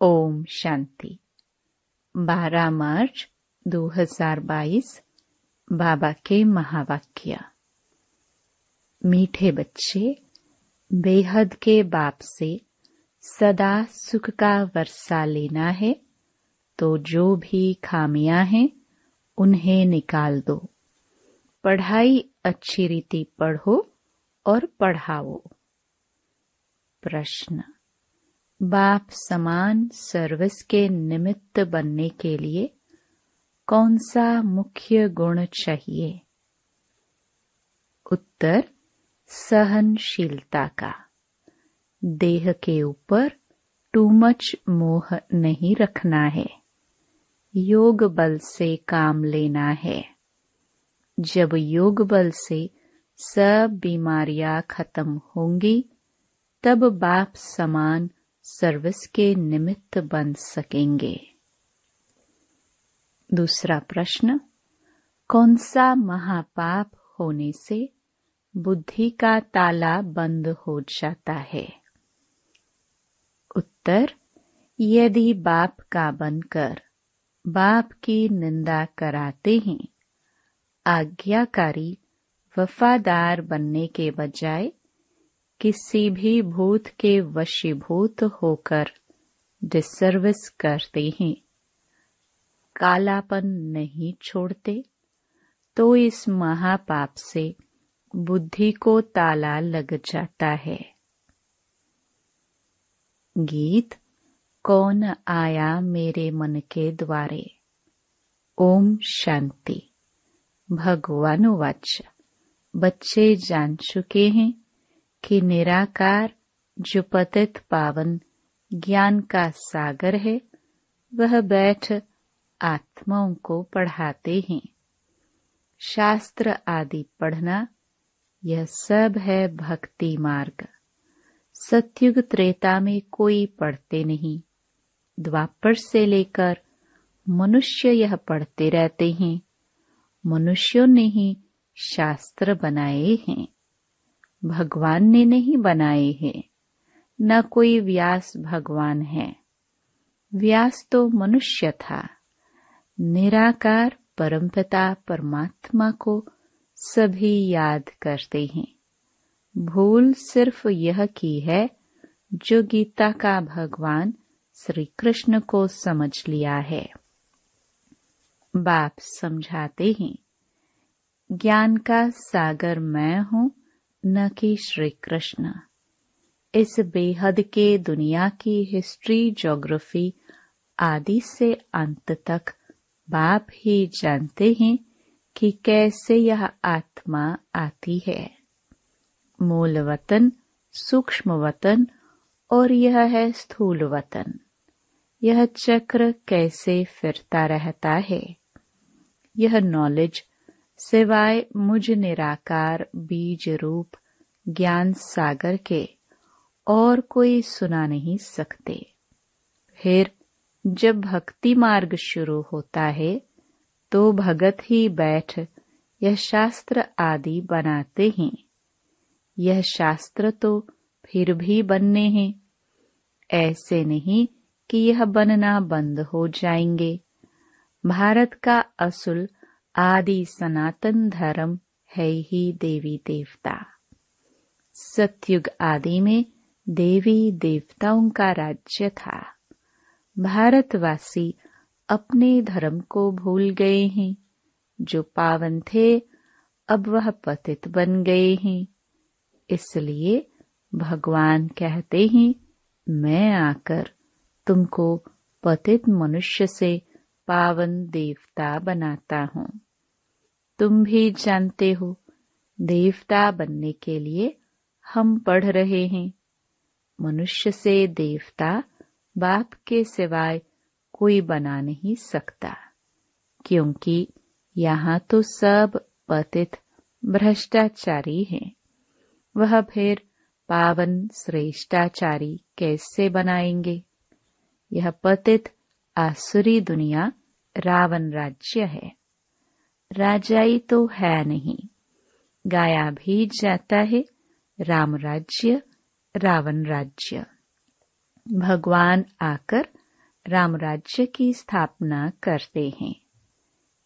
ओम शांति। 12 मार्च 2022 बाबा के महावाक्य। मीठे बच्चे, बेहद के बाप से सदा सुख का वर्षा लेना है तो जो भी खामियाँ हैं, उन्हें निकाल दो। पढ़ाई अच्छी रीति पढ़ो और पढ़ाओ। प्रश्न। बाप समान सर्विस के निमित्त बनने के लिए कौन सा मुख्य गुण चाहिए? उत्तर, सहनशीलता का। देह के ऊपर टू मच मोह नहीं रखना है। योग बल से काम लेना है। जब योग बल से सब बीमारियाँ खत्म होंगी, तब बाप समान सर्विस के निमित्त बन सकेंगे। दूसरा प्रश्न, कौन सा महापाप होने से बुद्धि का ताला बंद हो जाता है? उत्तर, यदि बाप का बनकर बाप की निंदा कराते हैं, आज्ञाकारी वफादार बनने के बजाय किसी भी भूत के वशीभूत होकर डिसर्विस करते हैं। कालापन नहीं छोड़ते तो इस महापाप से बुद्धि को ताला लग जाता है। गीत, कौन आया मेरे मन के द्वारे? ओम शांति। भगवान वाच। बच्चे जान चुके हैं। कि निराकार, जो पतित पावन ज्ञान का सागर है, वह बैठ आत्माओं को पढ़ाते हैं। शास्त्र आदि पढ़ना, यह सब है भक्ति मार्ग। सत्युग त्रेता में कोई पढ़ते नहीं। द्वापर से लेकर मनुष्य यह पढ़ते रहते हैं। मनुष्यों ने ही शास्त्र बनाए हैं। भगवान ने नहीं बनाए हैं। न कोई व्यास भगवान है। व्यास तो मनुष्य था। निराकार परमपिता परमात्मा को सभी याद करते हैं। भूल सिर्फ़ यह की है, जो गीता का भगवान श्री कृष्ण को समझ लिया है। बाप समझाते हैं, ज्ञान का सागर मैं हूँ न कि श्री कृष्ण इस बेहद के दुनिया की हिस्ट्री ज्योग्राफी आदि से अंत तक बाप ही जानते हैं कि कैसे यह आत्मा आती है। मूल वतन, सूक्ष्म वतन और यह है स्थूल वतन। यह चक्र कैसे फिरता रहता है? यह नॉलेज सिवाय मुझ निराकार बीज रूप ज्ञान सागर के और कोई सुना नहीं सकते। फिर जब भक्ति मार्ग शुरू होता है तो भगत ही बैठ यह शास्त्र आदि बनाते हैं। यह शास्त्र तो फिर भी बनने हैं। ऐसे नहीं कि यह बनना बंद हो जाएँगे। भारत का असुल आदि सनातन धर्म है ही देवी देवता। सतयुग आदि में देवी देवताओं का राज्य था। भारतवासी अपने धर्म को भूल गए हैं। जो पावन थे, अब वह पतित बन गए हैं। इसलिए भगवान कहते हैं, मैं आकर तुमको पतित मनुष्य से पावन देवता बनाता हूँ। तुम भी जानते हो, देवता बनने के लिए हम पढ़ रहे हैं। मनुष्य से देवता बाप के सिवाय कोई बना नहीं सकता, क्योंकि यहाँ तो सब पतित भ्रष्टाचारी हैं। वह फिर पावन श्रेष्ठाचारी कैसे बनाएँगे? यह पतित आसुरी दुनिया रावण राज्य है। राजाई तो है नहीं। गाया भी जाता है राम राज्य, रावण राज्य। भगवान आकर राम राज्य की स्थापना करते हैं।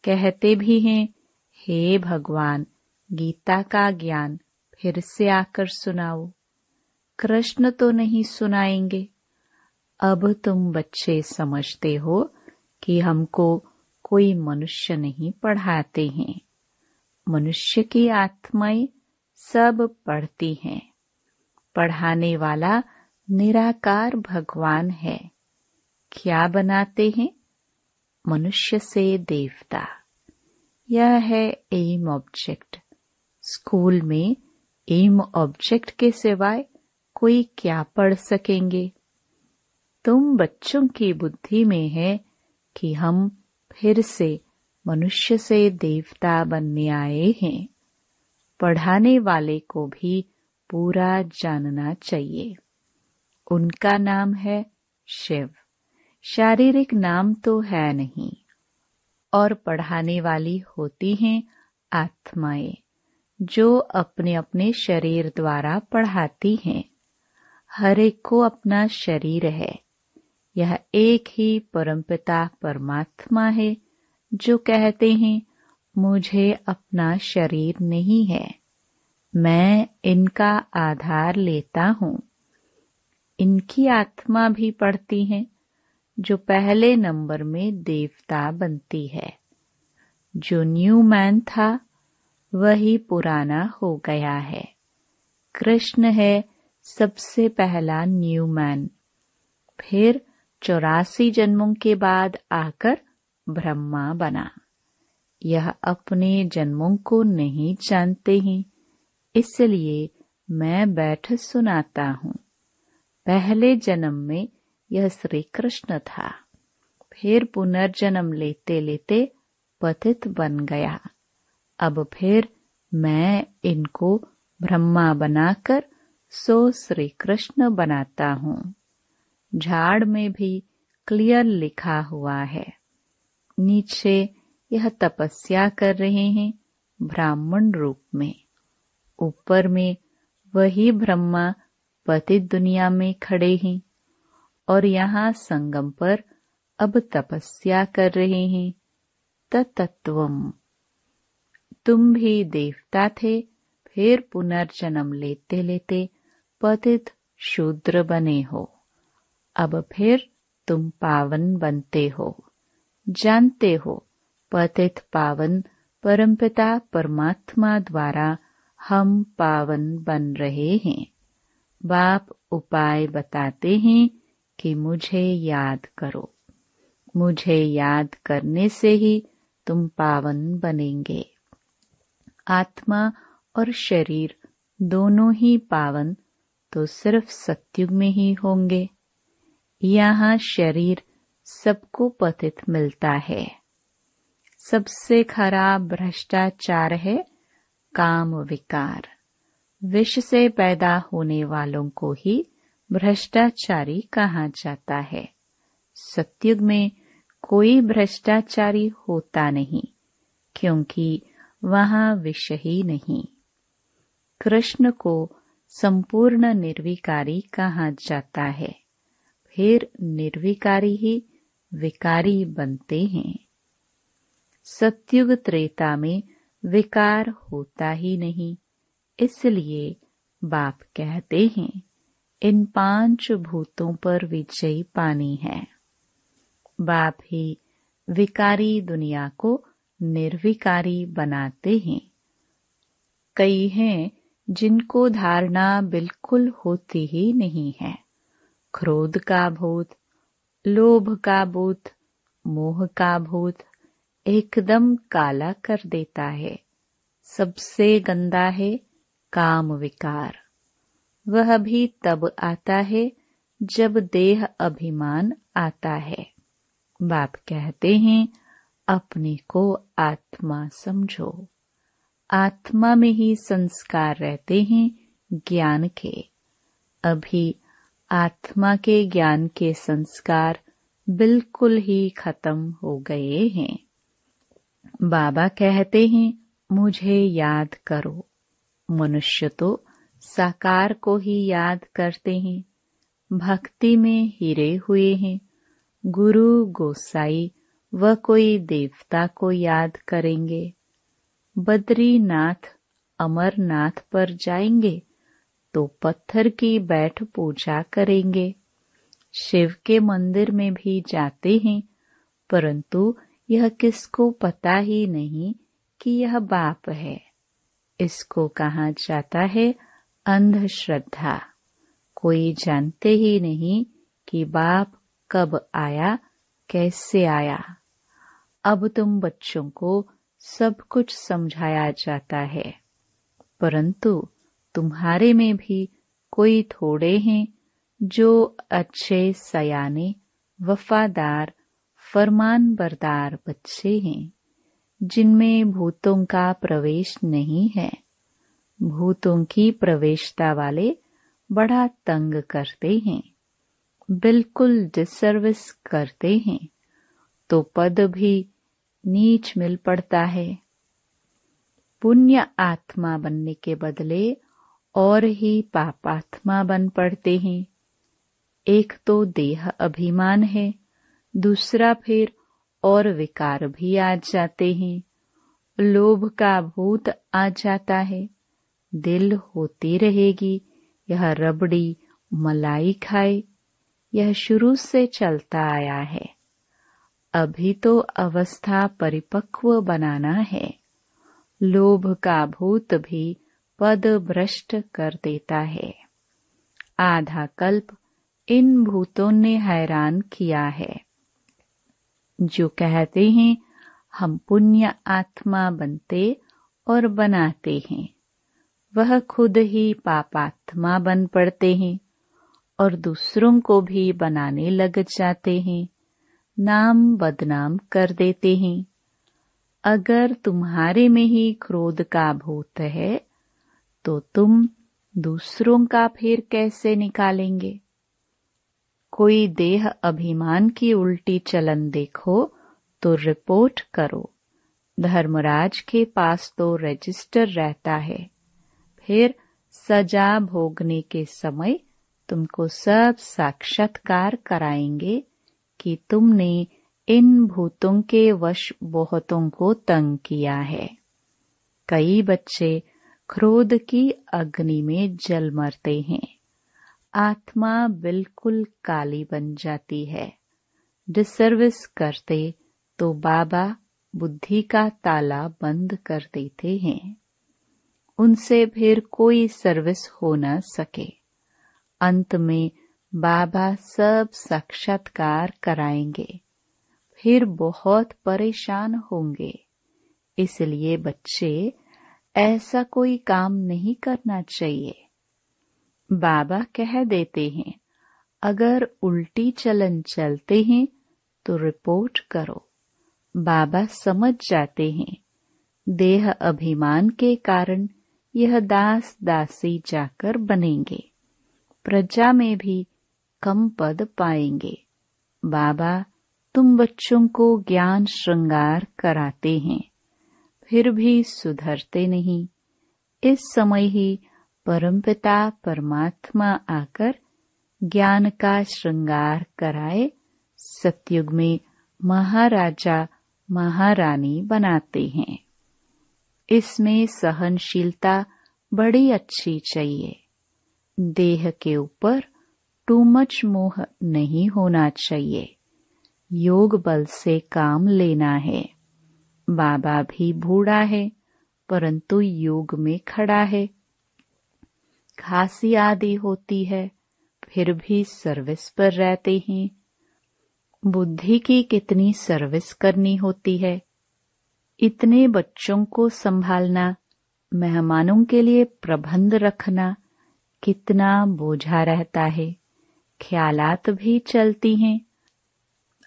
कहते भी हैं, हे भगवान, गीता का ज्ञान फिर से आकर सुनाओ। कृष्ण तो नहीं सुनाएँगे। अब तुम बच्चे समझते हो कि हमको कोई मनुष्य नहीं पढ़ाते हैं। मनुष्य की आत्माएँ सब पढ़ती हैं। पढ़ाने वाला निराकार भगवान है। क्या बनाते हैं? मनुष्य से देवता। यह है एम ऑब्जेक्ट। स्कूल में एम ऑब्जेक्ट के सिवाय कोई क्या पढ़ सकेंगे? तुम बच्चों की बुद्धि में है कि हम फिर से मनुष्य से देवता बनने आए हैं। पढ़ाने वाले को भी पूरा जानना चाहिए। उनका नाम है शिव। शारीरिक नाम तो है नहीं। और पढ़ाने वाली होती हैं आत्माएँ, जो अपने अपने शरीर द्वारा पढ़ाती हैं। हर एक को अपना शरीर है। यह एक ही परमपिता परमात्मा है, जो कहते हैं, मुझे अपना शरीर नहीं है, मैं इनका आधार लेता हूँ। इनकी आत्मा भी पढ़ती है, जो पहले नंबर में देवता बनती है। जो न्यू मैन था, वही पुराना हो गया है। कृष्ण है सबसे पहला न्यू मैन। फिर चौरासी जन्मों के बाद आकर ब्रह्मा बना। यह अपने जन्मों को नहीं जानते हैं, इसलिए मैं बैठ सुनाता हूँ। पहले जन्म में यह श्री कृष्ण था। फिर पुनर्जन्म लेते लेते पतित बन गया। अब फिर मैं इनको ब्रह्मा बनाकर सो श्री कृष्ण बनाता हूँ। झाड़ में भी क्लियर लिखा हुआ है। नीचे यह तपस्या कर रहे हैं ब्राह्मण रूप में। ऊपर में वही ब्रह्मा पति दुनिया में खड़े हैं और यहाँ संगम पर अब तपस्या कर रहे हैं। तत्वम तुम भी देवता थे, फिर पुनर्जन्म लेते लेते पतित शूद्र बने हो। अब फिर तुम पावन बनते हो। जानते हो, पतित पावन परमपिता परमात्मा द्वारा हम पावन बन रहे हैं। बाप उपाय बताते हैं कि मुझे याद करो। मुझे याद करने से ही तुम पावन बनेंगे। आत्मा और शरीर दोनों ही पावन तो सिर्फ़ सत्युग में ही होंगे। यहाँ शरीर सबको पतित मिलता है। सबसे खराब भ्रष्टाचार है काम विकार। विष से पैदा होने वालों को ही भ्रष्टाचारी कहा जाता है। सत्युग में कोई भ्रष्टाचारी होता नहीं, क्योंकि वहाँ विष ही नहीं। कृष्ण को संपूर्ण निर्विकारी कहा जाता है। फिर निर्विकारी ही विकारी बनते हैं। सत्युग त्रेता में विकार होता ही नहीं, इसलिए बाप कहते हैं, इन पाँच भूतों पर विजय पानी है। बाप ही विकारी दुनिया को निर्विकारी बनाते हैं। कई हैं जिनको धारणा बिल्कुल होती ही नहीं है। क्रोध का भूत, लोभ का भूत, मोह का भूत एकदम काला कर देता है। सबसे गंदा है काम विकार। वह भी तब आता है जब देह अभिमान आता है। बाप कहते हैं, अपने को आत्मा समझो। आत्मा में ही संस्कार रहते हैं ज्ञान के। अभी आत्मा के ज्ञान के संस्कार बिल्कुल ही खत्म हो गए हैं। बाबा कहते हैं, मुझे याद करो। मनुष्य तो साकार को ही याद करते हैं। भक्ति में हिरे हुए हैं। गुरु गोसाई व कोई देवता को याद करेंगे। बद्रीनाथ, अमरनाथ पर जाएँगे। तो पत्थर की बैठ पूजा करेंगे। शिव के मंदिर में भी जाते हैं, परंतु यह किसको पता ही नहीं कि यह बाप है। इसको कहा जाता है अंधश्रद्धा। कोई जानते ही नहीं कि बाप कब आया, कैसे आया। अब तुम बच्चों को सब कुछ समझाया जाता है, परंतु तुम्हारे में भी कोई थोड़े हैं जो अच्छे सयाने, वफादार फरमान बरदार बच्चे हैं, जिनमें भूतों का प्रवेश नहीं है। भूतों की प्रवेशता वाले बड़ा तंग करते हैं, बिल्कुल डिसर्विस करते हैं तो पद भी नीच मिल पड़ता है। पुण्य आत्मा बनने के बदले और ही पापात्मा बन पड़ते हैं। एक तो देह अभिमान है, दूसरा फिर और विकार भी आ जाते हैं। लोभ का भूत आ जाता है, दिल होती रहेगी, यह रबड़ी मलाई खाए, यह शुरू से चलता आया है। अभी तो अवस्था परिपक्व बनाना है। लोभ का भूत भी पद भ्रष्ट कर देता है। आधा कल्प इन भूतों ने हैरान किया है। जो कहते हैं, हम पुण्य आत्मा बनते और बनाते हैं। वह खुद ही पापात्मा बन पड़ते हैं और दूसरों को भी बनाने लग जाते हैं। नाम बदनाम कर देते हैं। अगर तुम्हारे में ही क्रोध का भूत है तो तुम दूसरों का फिर कैसे निकालेंगे? कोई देह अभिमान की उल्टी चलन देखो तो रिपोर्ट करो। धर्मराज के पास तो रजिस्टर रहता है। फिर सजा भोगने के समय तुमको सब साक्षात्कार कराएँगे कि तुमने इन भूतों के वश बहुतों को तंग किया है। कई बच्चे क्रोध की अग्नि में जल मरते हैं। आत्मा बिल्कुल काली बन जाती है। डिसर्विस करते तो बाबा बुद्धि का ताला बंद कर देते हैं। उनसे फिर कोई सर्विस हो न सके। अंत में बाबा सब साक्षात्कार कराएँगे। फिर बहुत परेशान होंगे। इसलिए बच्चे ऐसा कोई काम नहीं करना चाहिए। बाबा कह देते हैं, अगर उल्टी चलन चलते हैं तो रिपोर्ट करो। बाबा समझ जाते हैं। देह अभिमान के कारण यह दास दासी जाकर बनेंगे। प्रजा में भी कम पद पाएँगे। बाबा, तुम बच्चों को ज्ञान श्रृंगार कराते हैं। फिर भी सुधरते नहीं। इस समय ही परमपिता परमात्मा आकर ज्ञान का श्रृंगार कराए, सतयुग में महाराजा, महारानी बनाते हैं। इसमें सहनशीलता बड़ी अच्छी चाहिए। देह के ऊपर टू मच मोह नहीं होना चाहिए। योग बल से काम लेना है। बाबा भी बूढ़ा है, परंतु योग में खड़ा है। खांसी आदि होती है, फिर भी सर्विस पर रहते हैं। बुद्धि की कितनी सर्विस करनी होती है। इतने बच्चों को संभालना, मेहमानों के लिए प्रबंध रखना कितना बोझा रहता है। ख्यालात भी चलती हैं।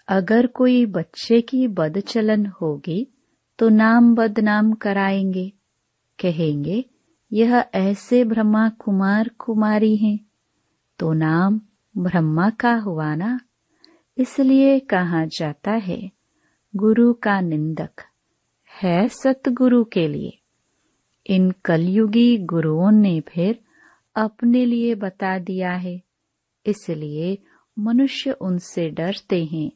अगर कोई बच्चे की बदचलन होगी तो नाम बदनाम कराएँगे। कहेंगे, यह ऐसे ब्रह्मा कुमार कुमारी हैं। तो नाम ब्रह्मा का हुआ ना? इसलिए कहा जाता है, गुरु का निंदक है सतगुरु के लिए। इन कलयुगी गुरुओं ने फिर अपने लिए बता दिया है। इसलिए मनुष्य उनसे डरते हैं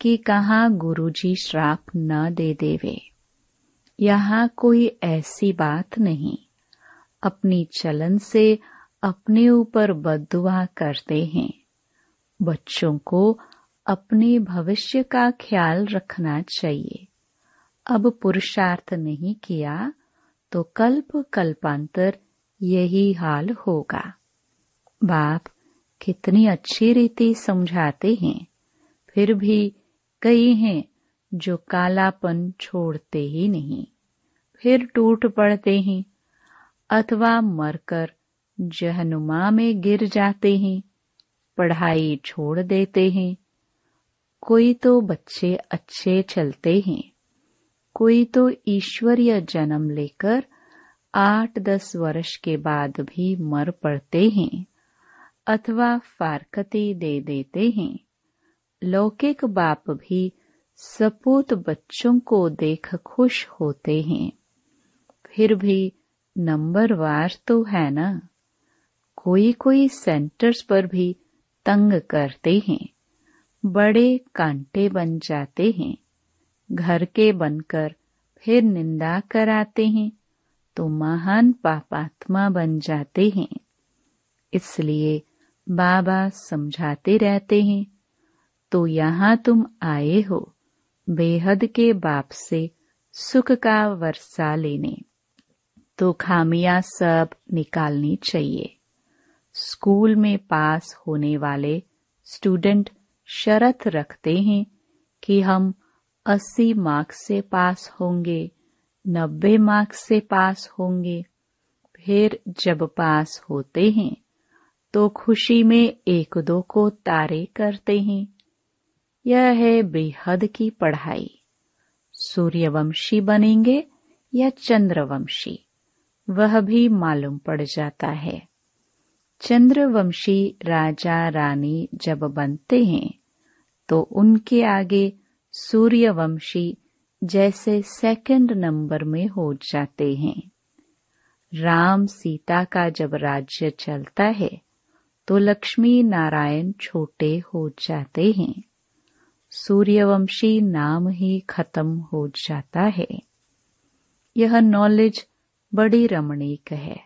कि कहाँ गुरुजी श्राप न दे देवे। यहाँ कोई ऐसी बात नहीं। अपनी चलन से अपने ऊपर बदुआ करते हैं। बच्चों को अपने भविष्य का ख्याल रखना चाहिए। अब पुरुषार्थ नहीं किया तो कल्प कल्पांतर यही हाल होगा। बाप कितनी अच्छी रीति समझाते हैं, फिर भी कई हैं जो कालापन छोड़ते ही नहीं, फिर टूट पड़ते हैं, अथवा मरकर जहनुमा में गिर जाते हैं, पढ़ाई छोड़ देते हैं। कोई तो बच्चे अच्छे चलते हैं, कोई तो ईश्वरीय जन्म लेकर आठ दस वर्ष के बाद भी मर पड़ते हैं, अथवा फारकती दे देते हैं। लौकिक बाप भी सपूत बच्चों को देख खुश होते हैं। फिर भी नंबरवार तो है ना? कोई कोई सेंटर्स पर भी तंग करते हैं। बड़े कांटे बन जाते हैं। घर के बनकर फिर निंदा कराते हैं तो महान पापात्मा बन जाते हैं। इसलिए बाबा समझाते रहते हैं तो यहाँ तुम आए हो। बेहद के बाप से सुख का वर्षा लेने। तो खामियाँ सब निकालनी चाहिए। स्कूल में पास होने वाले स्टूडेंट शर्त रखते हैं कि हम 80 मार्क्स से पास होंगे 90 मार्क्स से पास होंगे। फिर जब पास होते हैं तो खुशी में एक दो को तारे करते हैं। यह है बेहद की पढ़ाई। सूर्यवंशी बनेंगे या चंद्रवंशी? वह भी मालूम पड़ जाता है। चंद्रवंशी राजा रानी जब बनते हैं तो उनके आगे सूर्यवंशी जैसे सेकंड नंबर में हो जाते हैं। राम सीता का जब राज्य चलता है तो लक्ष्मी नारायण छोटे हो जाते हैं। सूर्यवंशी नाम ही खत्म हो जाता है। यह नॉलेज बड़ी रमणीक है।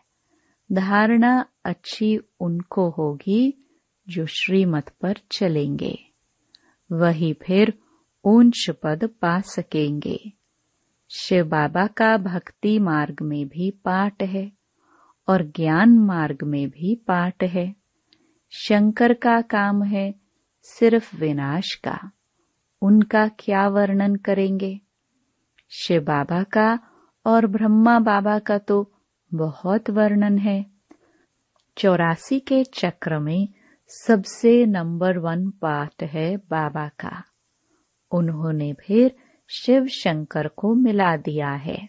धारणा अच्छी उनको होगी जो श्रीमत पर चलेंगे। वही फिर ऊंच पद पा सकेंगे। शिव बाबा का भक्ति मार्ग में भी पाठ है और ज्ञान मार्ग में भी पाठ है। शंकर का काम है सिर्फ़ विनाश का। उनका क्या वर्णन करेंगे? शिव बाबा का और ब्रह्मा बाबा का तो बहुत वर्णन है। चौरासी के चक्र में सबसे नंबर वन पाठ है बाबा का। उन्होंने फिर शिव शंकर को मिला दिया है।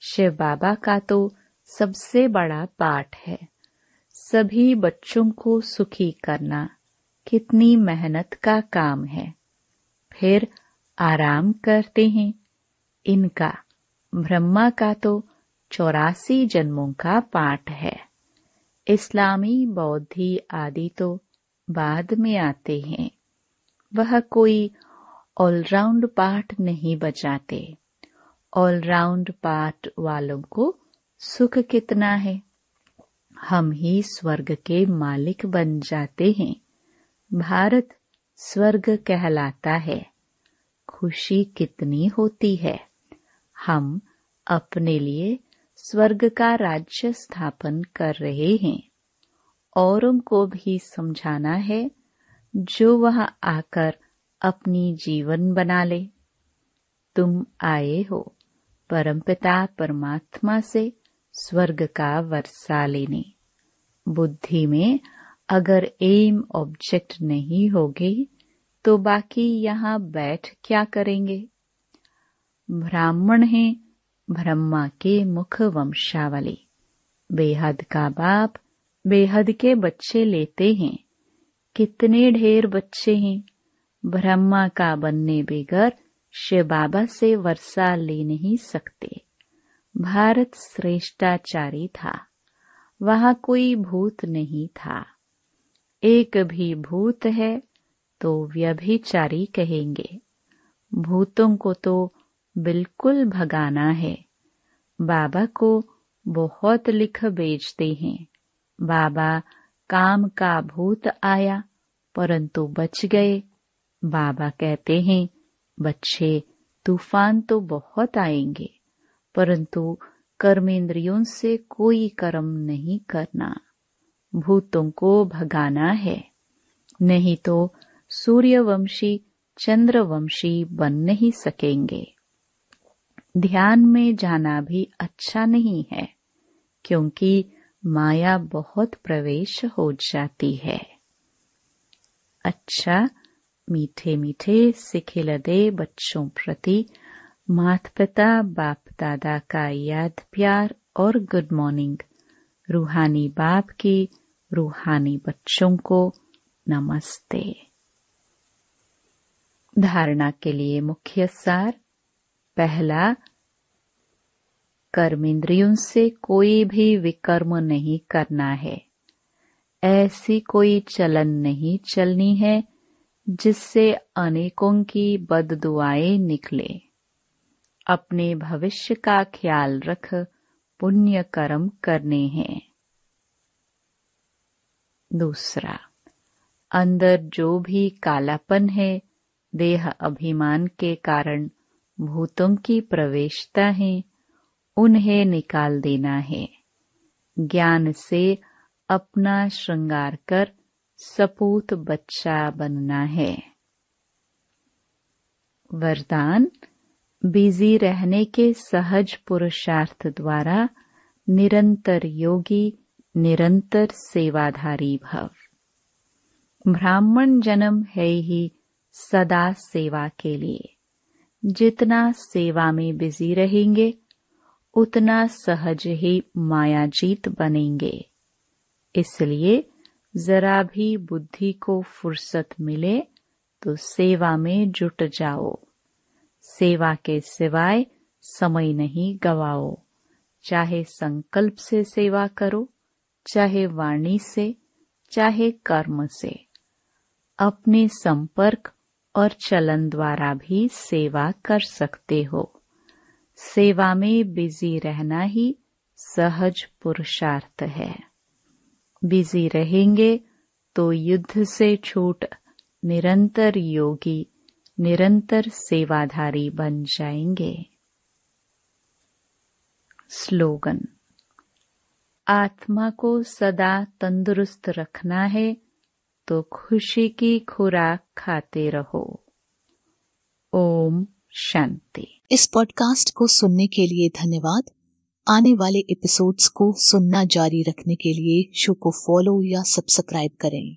शिव बाबा का तो सबसे बड़ा पाठ है। सभी बच्चों को सुखी करना कितनी मेहनत का काम है। फिर आराम करते हैं। इनका ब्रह्मा का तो चौरासी जन्मों का पाठ है। इस्लामी, बौद्धि आदि तो बाद में आते हैं। वह कोई ऑलराउंड पाठ नहीं बचाते। ऑलराउंड पाठ वालों को सुख कितना है? हम ही स्वर्ग के मालिक बन जाते हैं। भारत स्वर्ग कहलाता है। खुशी कितनी होती है। हम अपने लिए स्वर्ग का राज्य स्थापन कर रहे हैं। औरों को भी समझाना है, जो वह आकर अपनी जीवन बना ले। तुम आए हो परमपिता परमात्मा से स्वर्ग का वर्षा लेने। बुद्धि में अगर एम ऑब्जेक्ट नहीं होगे तो बाकी यहाँ बैठ क्या करेंगे? ब्राह्मण हैं, ब्रह्मा के मुख वंशावली। बेहद का बाप, बेहद के बच्चे लेते हैं। कितने ढेर बच्चे हैं। ब्रह्मा का बनने बेगर शिव बाबा से वर्षा ले नहीं सकते। भारत श्रेष्ठाचारी था। वहाँ कोई भूत नहीं था। एक भी भूत है तो व्यभिचारी कहेंगे। भूतों को तो बिल्कुल भगाना है। बाबा को बहुत लिख बेचते हैं। बाबा काम का भूत आया, परंतु बच गए। बाबा कहते हैं, बच्चे, तूफ़ान तो बहुत आएँगे, परंतु कर्मेंद्रियों से कोई कर्म नहीं करना। भूतों को भगाना है। नहीं तो सूर्यवंशी, चंद्रवंशी बन नहीं सकेंगे। ध्यान में जाना भी अच्छा नहीं है, क्योंकि माया बहुत प्रवेश हो जाती है। अच्छा मीठे मीठे सिखिलदे बच्चों प्रति मात पिता बाप दादा का याद प्यार और गुड मॉर्निंग रूहानी बाप की रूहानी बच्चों को नमस्ते। धारणा के लिए मुख्य सार, पहला, कर्मेंद्रियों से कोई भी विकर्म नहीं करना है। ऐसी कोई चलन नहीं चलनी है जिससे अनेकों की बददुआएँ निकले। अपने भविष्य का ख्याल रख, पुण्य कर्म करने हैं। दूसरा, अंदर जो भी कालापन है, देह अभिमान के कारण भूतों की प्रवेशता है, उन्हें निकाल देना है। ज्ञान से अपना श्रृंगार कर सपूत बच्चा बनना है। वरदान, बिज़ी रहने के सहज पुरुषार्थ द्वारा निरंतर योगी निरंतर सेवाधारी भव। ब्राह्मण जन्म है ही सदा सेवा के लिए। जितना सेवा में बिज़ी रहेंगे, उतना सहज ही मायाजीत बनेंगे। इसलिए जरा भी बुद्धि को फुर्सत मिले तो सेवा में जुट जाओ। सेवा के सिवाय समय नहीं गवाओ। चाहे संकल्प से सेवा करो चाहे वाणी से, चाहे कर्म से। अपने संपर्क और चलन द्वारा भी सेवा कर सकते हो। सेवा में बिज़ी रहना ही सहज पुरुषार्थ है। बिज़ी रहेंगे तो युद्ध से छूट निरंतर योगी, निरंतर सेवाधारी बन जाएँगे। स्लोगन आत्मा को सदा तंदुरुस्त रखना है तो खुशी की खुराक खाते रहो। ओम शांति। इस पॉडकास्ट को सुनने के लिए धन्यवाद। आने वाले एपिसोड्स को सुनना जारी रखने के लिए शो को फॉलो या सब्सक्राइब करें।